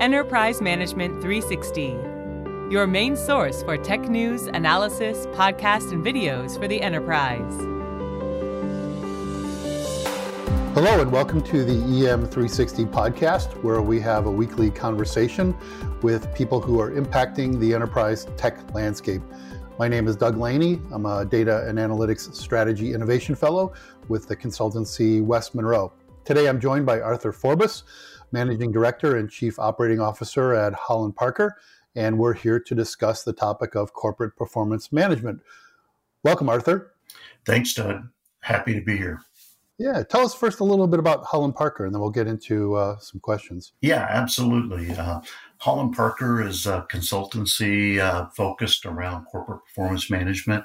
Enterprise Management 360, your main source for tech news, analysis, podcasts, and videos for the enterprise. Hello, and welcome to the EM360 podcast, where we have a weekly conversation with people who are impacting the enterprise tech landscape. My name is Doug Laney. I'm a data and analytics strategy innovation fellow with the consultancy West Monroe. Today I'm joined by Arthur Forbus, managing director and chief operating officer at Holland Parker, and we're here to discuss the topic of corporate performance management. Welcome, Arthur. Thanks, Doug. Happy to be here. Yeah, tell us first a little bit about Holland Parker, and then we'll get into uh, some questions. Yeah, absolutely. Uh, Holland Parker is a consultancy uh, focused around corporate performance management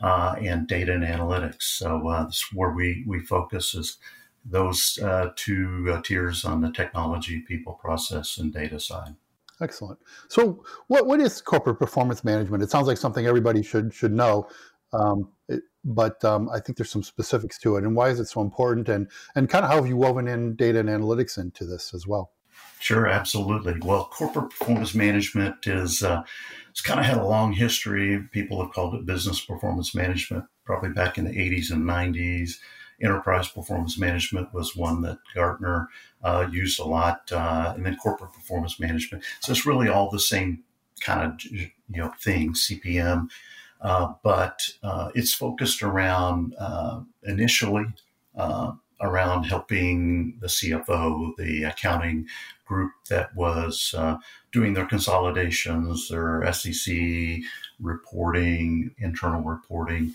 uh, and data and analytics. So uh, this is where we we focus is those uh, two tiers on the technology, people, process, and data side. Excellent. So, what what is corporate performance management? It sounds like something everybody should should know. Um, it, but um, I think there's some specifics to it, and why is it so important, and and kind of how have you woven in data and analytics into this as well? Sure, absolutely. Well, corporate performance management is uh, it's kind of had a long history. People have called it business performance management, probably back in the 80s and 90s. Enterprise performance management was one that Gartner uh, used a lot, uh, and then corporate performance management. So it's really all the same kind of you know thing, CPM uh, but uh, it's focused around uh, initially uh, around helping the CFO, the accounting group that was uh, doing their consolidations, their SEC reporting, internal reporting,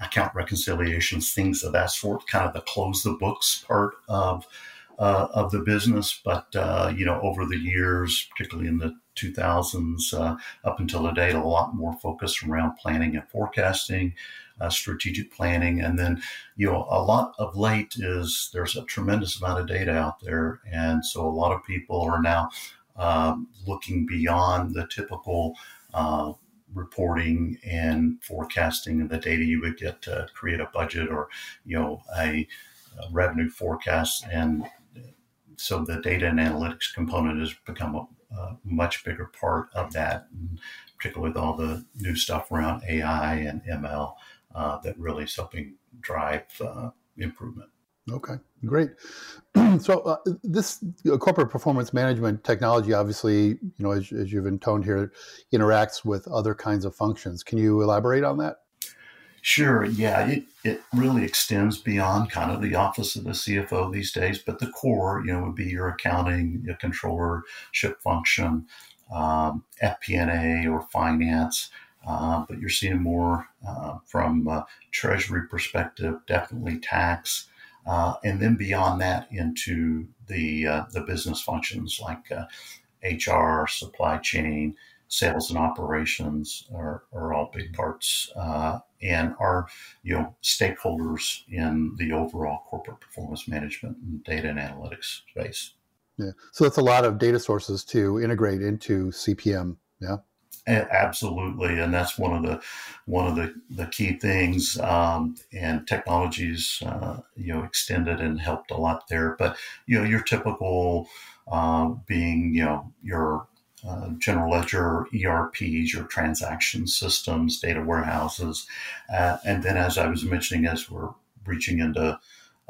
account reconciliations, things of that sort, kind of the close the books part of uh, of the business. But uh, you know, over the years, particularly in the 2000s uh, up until today, a lot more focus around planning and forecasting, uh, strategic planning, and then you know, a lot of late is there's a tremendous amount of data out there, and so a lot of people are now um, looking beyond the typical uh, reporting and forecasting of the data you would get to create a budget or you know a, a revenue forecast and so the data and analytics component has become a, a much bigger part of that, particularly with all the new stuff around AI and ML uh, that really is helping drive uh, improvement. Okay, great. so uh, this uh, corporate performance management technology, obviously, you know, as, as you've intoned here, interacts with other kinds of functions. Can you elaborate on that? Sure. Yeah, it, it really extends beyond kind of the office of the CFO these days, but the core, you know, would be your accounting, your controllership function, um, FP&A or finance. Uh, but you're seeing more uh, from treasury perspective, definitely tax, uh, and then beyond that into the uh, the business functions like HR, uh, supply chain, sales and operations are, are all big parts uh, and are you know stakeholders in the overall corporate performance management and data and analytics space. Yeah, so that's a lot of data sources to integrate into CPM. Yeah. Absolutely, and that's one of the one of the, the key things. Um, and technologies, uh, you know, extended and helped a lot there. But you know, your typical uh, being, you know, your uh, general ledger, ERPs, your transaction systems, data warehouses. Uh, and then, as I was mentioning, as we're reaching into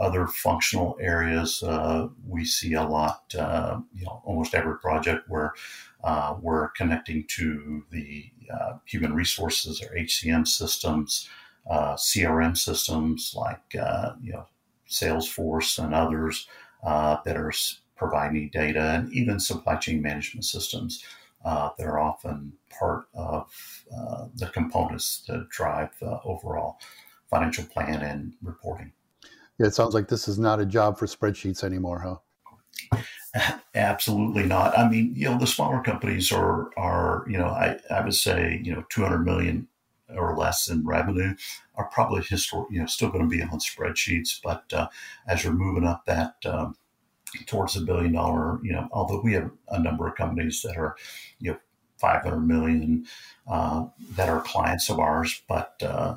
other functional areas, uh, we see a lot, uh, you know, almost every project where uh, we're connecting to the uh, human resources or HCM systems, CRM systems like, you know, Salesforce and others that are providing data and even supply chain management systems uh, that are often part of uh, the components that drive the overall financial plan and reporting. Yeah, it sounds like this is not a job for spreadsheets anymore, huh? Absolutely not. I mean, you know, the smaller companies are are you know, I, I would say you know, two hundred million or less in revenue are probably historic, you know, still going to be on spreadsheets. But uh, as you're moving up that um, towards a billion dollar, you know, although we have a number of companies that are, you know, 500 million uh, that are clients of ours, but, uh,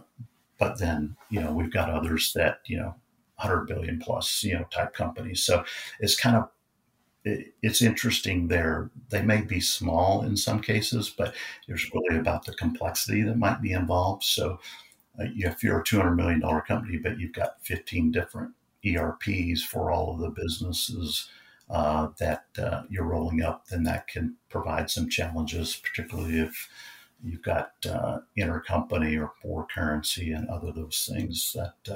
but then, you know, we've got others that, you know, 100 billion plus, you know, type companies. So it's kind of it, it's interesting there. They may be small in some cases, but there's really about the complexity that might be involved. So, uh, if you're a $200 million company, but you've got 15 different ERPs for all of the businesses uh, that uh, you're rolling up, then that can provide some challenges, particularly if you've got uh, intercompany or foreign currency and other those things that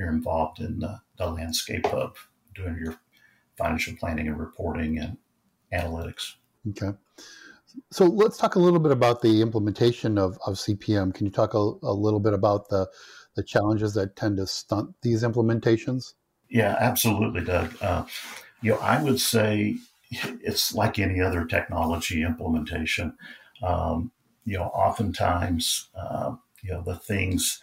are involved in the, the landscape of doing your financial planning and reporting and analytics. Okay. So let's talk a little bit about the implementation of, of CPM. Can you talk a, a little bit about the, the challenges that tend to stunt these implementations? Yeah, absolutely, Doug. Uh, you know, I would say it's like any other technology implementation. Um, you know, oftentimes, uh, you know, the things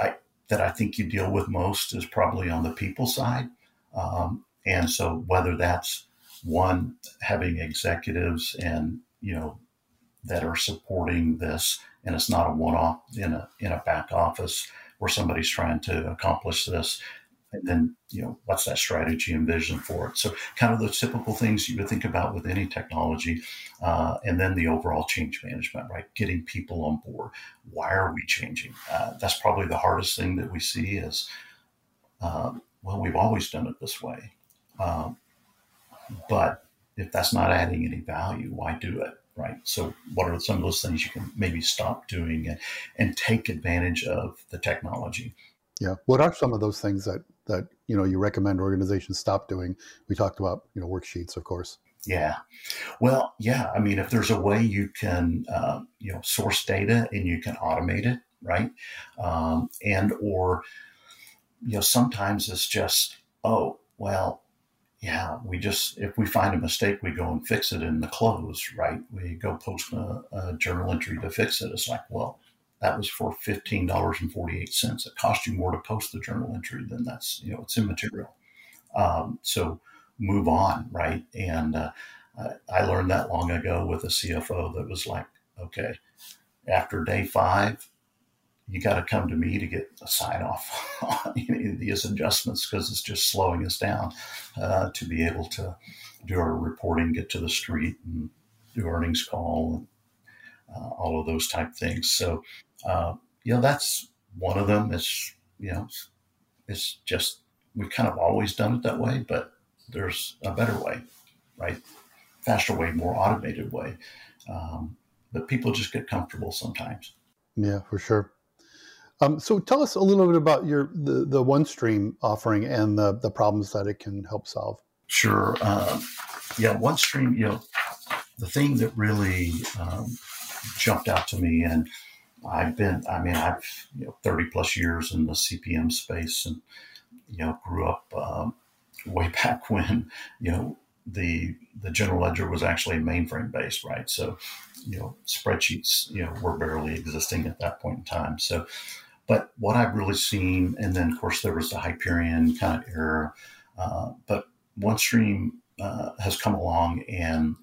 I, that I think you deal with most is probably on the people side. Um, and so whether that's one having executives and, you know, that are supporting this and it's not a one-off in a in a back office where somebody's trying to accomplish this and then you know what's that strategy and vision for it? So kind of those typical things you would think about with any technology uh, and then the overall change management right? Getting people on board. Why are we changing? Uh, that's probably the hardest thing that we see is uh, well we've always done it this way um, but if that's not adding any value why do it right? So what are some of those things you can maybe stop doing and, and take advantage of the technology yeah. What are some of those things that that you know you recommend organizations stop doing? We talked about you know worksheets of course. Yeah. Well yeah i mean if there's a way you can uh, you know source data and you can automate it right? Um, and or you know sometimes it's just oh well yeah we just if we find a mistake we go and fix it in the close right? We go post a, a journal entry to fix it. It's like well that was for $15.48. It cost you more to post the journal entry than that's, you know, it's immaterial. Um, so move on, right? And uh, I learned that long ago with a CFO that was like, okay, after day five, you got to come to me to get a sign off on these adjustments because it's just slowing us down uh, to be able to do our reporting, get to the street, and do earnings call, and uh, all of those type things. So uh, you know, that's one of them. Is you know, it's, it's just we've kind of always done it that way, but there's a better way, right? Faster way, more automated way. Um, but people just get comfortable sometimes. Yeah, for sure. Um, so tell us a little bit about your the, the OneStream offering and the, the problems that it can help solve. Sure. Um, yeah, OneStream, you know, the thing that really um, jumped out to me and I've been, I mean, I've, you know, 30 plus years in the CPM space and, you know, grew up um, way back when, you know, the, the general ledger was actually mainframe based, right? So, you know, spreadsheets, you know, were barely existing at that point in time. So, but what I've really seen, and then of course there was the Hyperion kind of era, uh, but OneStream uh, has come along and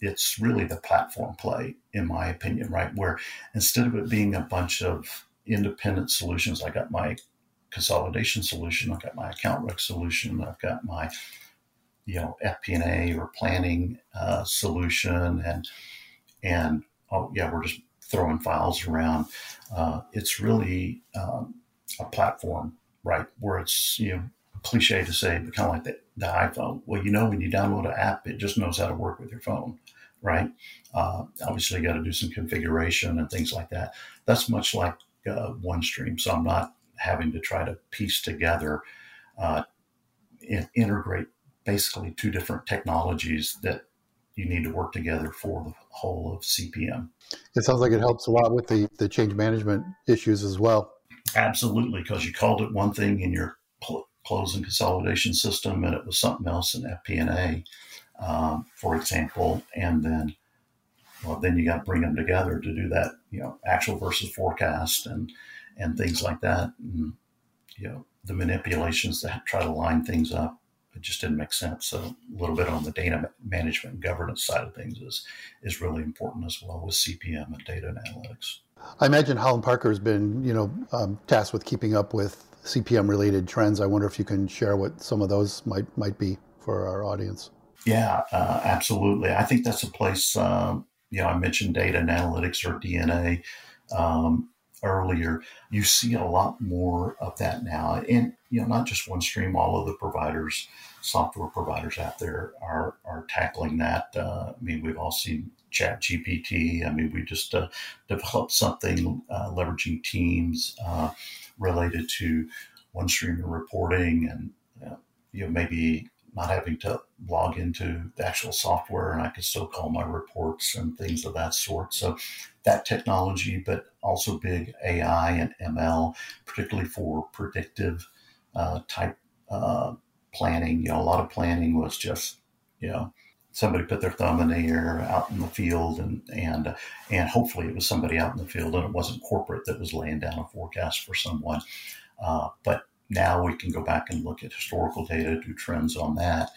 it's really the platform play, in my opinion, right? Where instead of it being a bunch of independent solutions, I got my consolidation solution, I've got my account rec solution, I've got my you know FP&A or planning uh, solution, and and oh yeah, we're just throwing files around. Uh, it's really um, a platform, right? Where it's you know cliche to say, but kind of like the, the iPhone. Well, you know, when you download an app, it just knows how to work with your phone right? Uh, obviously, you got to do some configuration and things like that. That's much like uh, OneStream. So I'm not having to try to piece together, uh, integrate basically two different technologies that you need to work together for the whole of CPM. It sounds like it helps a lot with the, the change management issues as well. Absolutely, because you called it one thing in your close and consolidation system, and it was something else in FP&A um, for example, and then well, then you got to bring them together to do that, you know, actual versus forecast and and things like that. And, you know, the manipulations that try to line things up, it just didn't make sense. So a little bit on the data management and governance side of things is is really important as well with CPM and data and analytics. I imagine Holland Parker has been, you know, um, tasked with keeping up with CPM related trends. I wonder if you can share what some of those might might be for our audience. Yeah, uh, absolutely. I think that's a place. Um, you know, I mentioned data and analytics or DNA um, earlier. You see a lot more of that now, and you know, not just OneStream. All of the providers, software providers out there, are are tackling that. Uh, I mean, we've all seen Chat GPT. I mean, we just uh, developed something uh, leveraging Teams uh, related to OneStream and reporting, and you know, maybe not having to log into the actual software and I can still call my reports and things of that sort. So that technology, but also big AI and ML, particularly for predictive uh, type uh, planning. You know, a lot of planning was just, you know, somebody put their thumb in the air out in the field and and and hopefully it was somebody out in the field and it wasn't corporate that was laying down a forecast for someone. Uh, but now we can go back and look at historical data, do trends on that,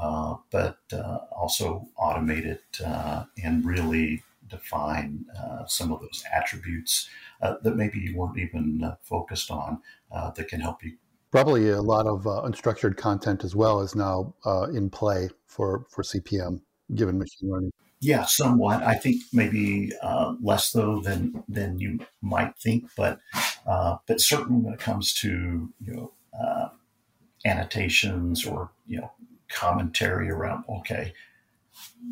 uh, but uh, also automate it uh, and really define uh, some of those attributes uh, that maybe you weren't even focused on that can help you. Probably a lot of unstructured content as well is now in play for, for CPM, given machine learning. Yeah, somewhat. I think maybe uh, less though than than you might think, but uh, but certainly when it comes to you know uh, annotations or you know commentary around okay,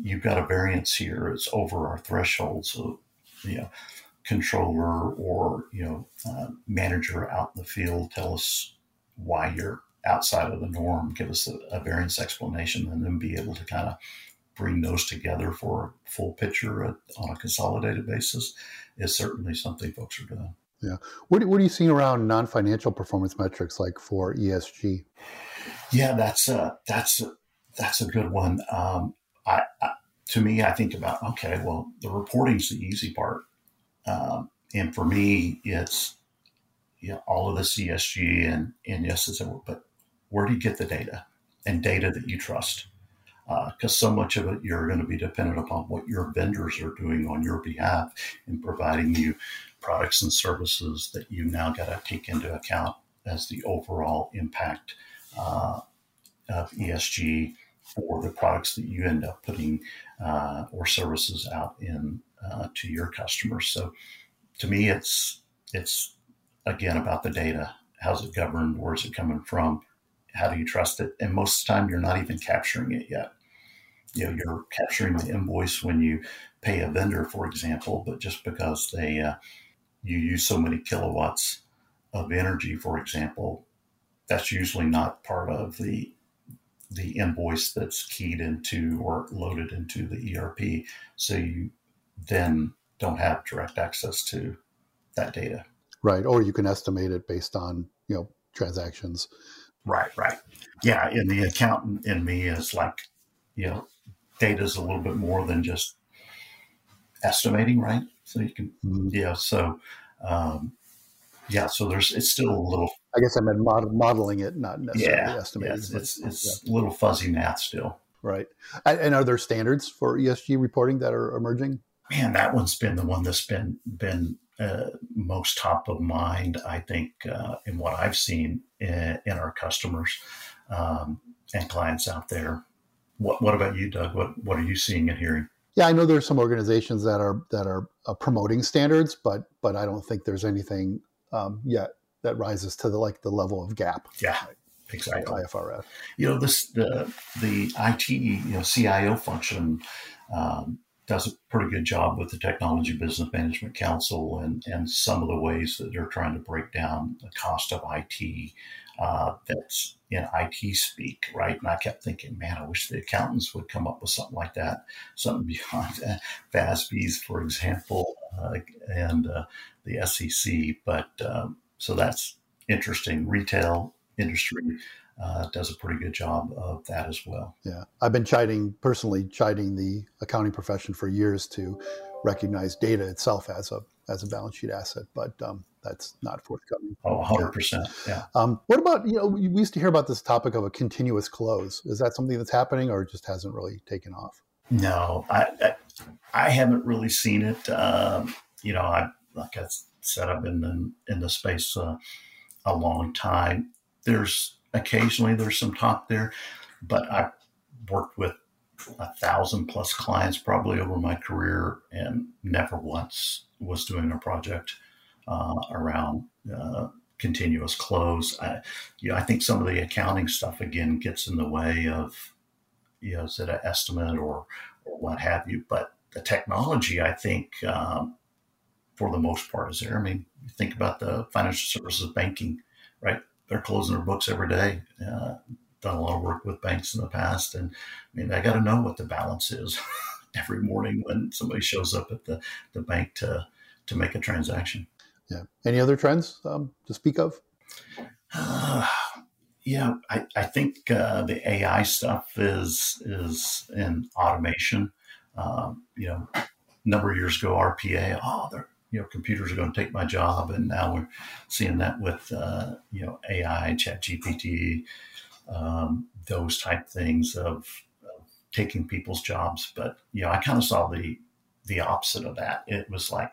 you've got a variance here; it's over our threshold, so you know controller or you know uh, manager out in the field tell us why you're outside of the norm, give us a, a variance explanation, and then be able to kind of bring those together for a full picture on a consolidated basis is certainly something folks are doing. Yeah. What, what are you seeing around non financial performance metrics like for ESG? Yeah, that's a, that's a, that's a good one. Um, I, I, to me, I think about okay, well, the reporting's the easy part, um, and for me, it's you know, all of the ESG and and yes, it's but where do you get the data and data that you trust? because uh, so much of it you're going to be dependent upon what your vendors are doing on your behalf in providing you products and services that you now got to take into account as the overall impact uh, of ESG for the products that you end up putting uh, or services out in uh, to your customers. So, to me, it's it's again about the data. How's it governed? Where's it coming from? How do you trust it? And most of the time, you're not even capturing it yet you know you're capturing the invoice when you pay a vendor, for example, but just because they uh, you use so many kilowatts of energy, for example, that's usually not part of the the invoice that's keyed into or loaded into the ERP. So you then don't have direct access to that data. Right. Or you can estimate it based on, you know, transactions. Right, right. Yeah. And the accountant in me is like, you know, data is a little bit more than just estimating, right? So you can, mm-hmm. yeah. So, um, yeah. So there's it's still a little. I guess I meant mod- modeling it, not necessarily yeah, estimating. It's it's, yeah. a little fuzzy math still. Right. And are there standards for ESG reporting that are emerging? Man, that one's been the one that's been been uh, most top of mind. I think uh, in what I've seen in, in our customers um, and clients out there. What, what about you, Doug? What what are you seeing and hearing? Yeah, I know there's some organizations that are that are uh, promoting standards, but but I don't think there's anything um, yet that rises to the like the level of GAAP. Yeah, right? exactly. IFRS. You know this the the IT you know CIO function um, does a pretty good job with the Technology Business Management Council and and some of the ways that they're trying to break down the cost of IT uh, that's in IT speak, right? And I kept thinking, man, I wish the accountants would come up with something like that, something beyond uh, FASB's, for example, uh, and uh, the SEC. But um, so that's interesting. Retail industry uh, does a pretty good job of that as well. Yeah, I've been chiding personally, chiding the accounting profession for years to recognize data itself as a as a balance sheet asset, but um, that's not forthcoming. Oh, 100%. Yeah. Um, what about, you know, we used to hear about this topic of a continuous close. Is that something that's happening or just hasn't really taken off? No, I, I, I haven't really seen it. Um, you know, I, like I said, I've been in, in the space uh, a long time. There's occasionally there's some talk there, but I've worked with a thousand plus clients probably over my career, and never once was doing a project uh, around uh, continuous close. I, you know, I think some of the accounting stuff again gets in the way of, you know, is it an estimate or, or what have you. But the technology, I think, um, for the most part, is there. I mean, think about the financial services banking, right? They're closing their books every day. Uh, done a lot of work with banks in the past, and I mean, I got to know what the balance is every morning when somebody shows up at the, the bank to to make a transaction. Yeah. Any other trends um, to speak of? Uh, yeah, I, I think uh, the AI stuff is is in automation. Um, you know, a number of years ago, RPA, oh, they're you know, computers are going to take my job, and now we're seeing that with uh, you know AI, Chat GPT, um, those type things of, of, taking people's jobs. But you know, I kind of saw the the opposite of that. It was like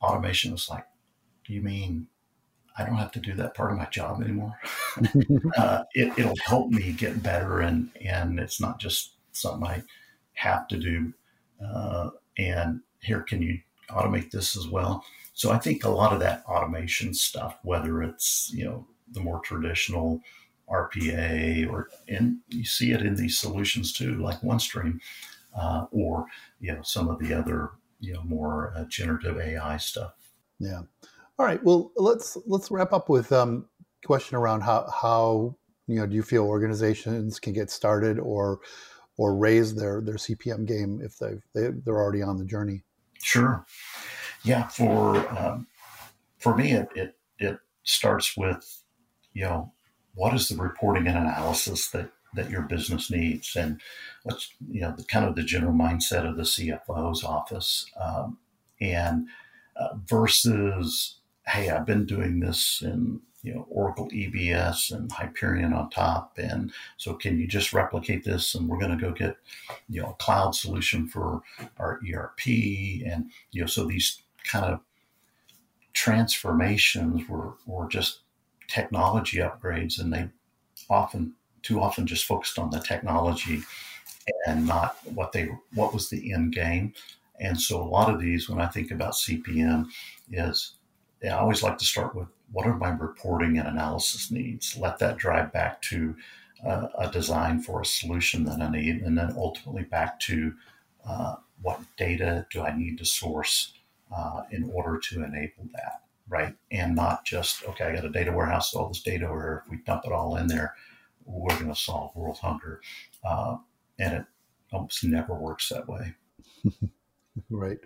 automation was like, you mean I don't have to do that part of my job anymore? uh, it, will help me get better, and and it's not just something I have to do. Uh, and here, can you automate this as well? So I think a lot of that automation stuff, whether it's you know the more traditional RPA, or and you see it in these solutions too, like OneStream, uh, or you know some of the other you know more uh, generative AI stuff. Yeah. All right. Well, let's let's wrap up with um, question around how how you know do you feel organizations can get started or or raise their their CPM game if they've they, they're already on the journey. Sure. Yeah. For um, for me, it, it it starts with you know what is the reporting and analysis that that your business needs and what's you know the kind of the general mindset of the CFO's office um, and uh, versus hey I've been doing this in you know Oracle EBS and Hyperion on top. And so can you just replicate this? And we're going to go get you know a cloud solution for our ERP and you know so these kind of transformations were were just technology upgrades, and they often, too often, just focused on the technology and not what they what was the end game. And so, a lot of these, when I think about CPM, is I always like to start with what are my reporting and analysis needs. Let that drive back to uh, a design for a solution that I need, and then ultimately back to uh, what data do I need to source uh, in order to enable that right? And not just, okay, I got a data warehouse, all this data, or if we dump it all in there, we're going to solve world hunger. Uh, and it almost never works that way. right.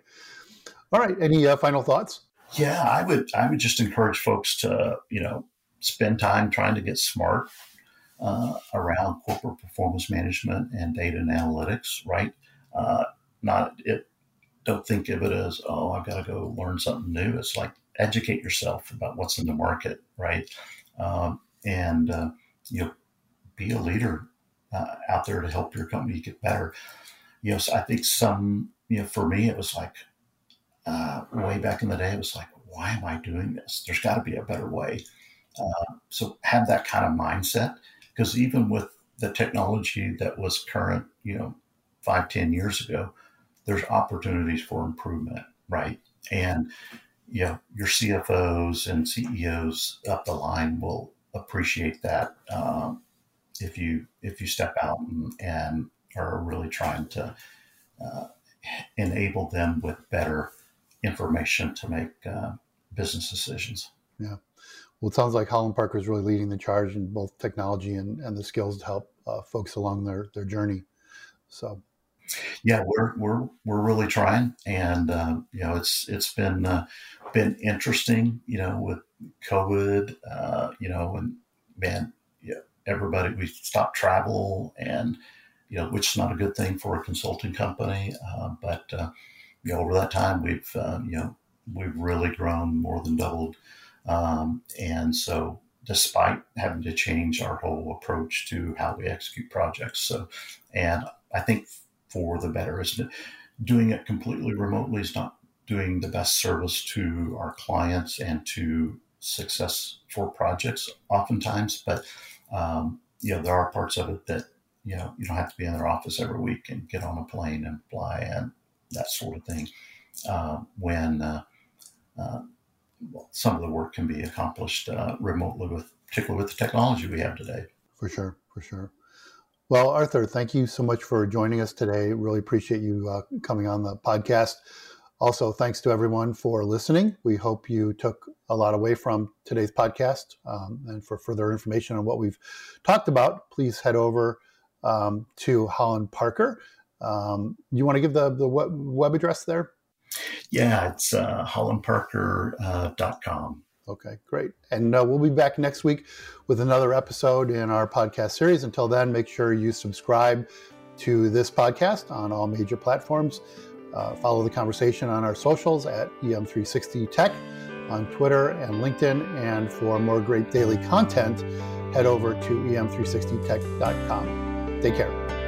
All right. Any uh, final thoughts? Yeah, I would. I would just encourage folks to, you know, spend time trying to get smart uh, around corporate performance management and data and analytics. Right. Uh, not it. Don't think of it as, oh, I've got to go learn something new. It's like educate yourself about what's in the market, right? Um, and uh, you know, be a leader uh, out there to help your company get better. You know, so I think some, you know, for me, it was like uh, way back in the day, it was like, why am I doing this? There's got to be a better way. Uh, so have that kind of mindset because even with the technology that was current, you know, five, ten years ago, there's opportunities for improvement, right? And you know, your CFOs and CEOs up the line will appreciate that um, if you if you step out and, and are really trying to uh, enable them with better information to make uh, business decisions. Yeah. Well, it sounds like Holland Parker is really leading the charge in both technology and, and the skills to help uh, folks along their, their journey. So yeah, we're we're we're really trying, and uh, you know, it's it's been uh, been interesting, you know, with COVID, uh, you know, and man, yeah, everybody we stopped travel, and you know, which is not a good thing for a consulting company, uh, but uh, you know, over that time, we've uh, you know, we've really grown more than doubled, um, and so despite having to change our whole approach to how we execute projects, so and I think for the better. isn't it? doing it completely remotely is not doing the best service to our clients and to success for projects oftentimes. But um, you know, there are parts of it that you know, you don't have to be in their office every week and get on a plane and fly and that sort of thing. Uh, when uh, uh, some of the work can be accomplished uh, remotely with, particularly with the technology we have today. For sure, for sure. Well, Arthur, thank you so much for joining us today. Really appreciate you uh, coming on the podcast. Also, thanks to everyone for listening. We hope you took a lot away from today's podcast. Um, and for further information on what we've talked about, please head over um, to Holland Parker. Um, you want to give the, the web, address there? Yeah, it's uh, hollandparker.com. Uh, okay, great. And uh, we'll be back next week with another episode in our podcast series. Until then, make sure you subscribe to this podcast on all major platforms. Uh, follow the conversation on our socials at EM360Tech on Twitter and LinkedIn. And for more great daily content, head over to em360tech.com. Take care.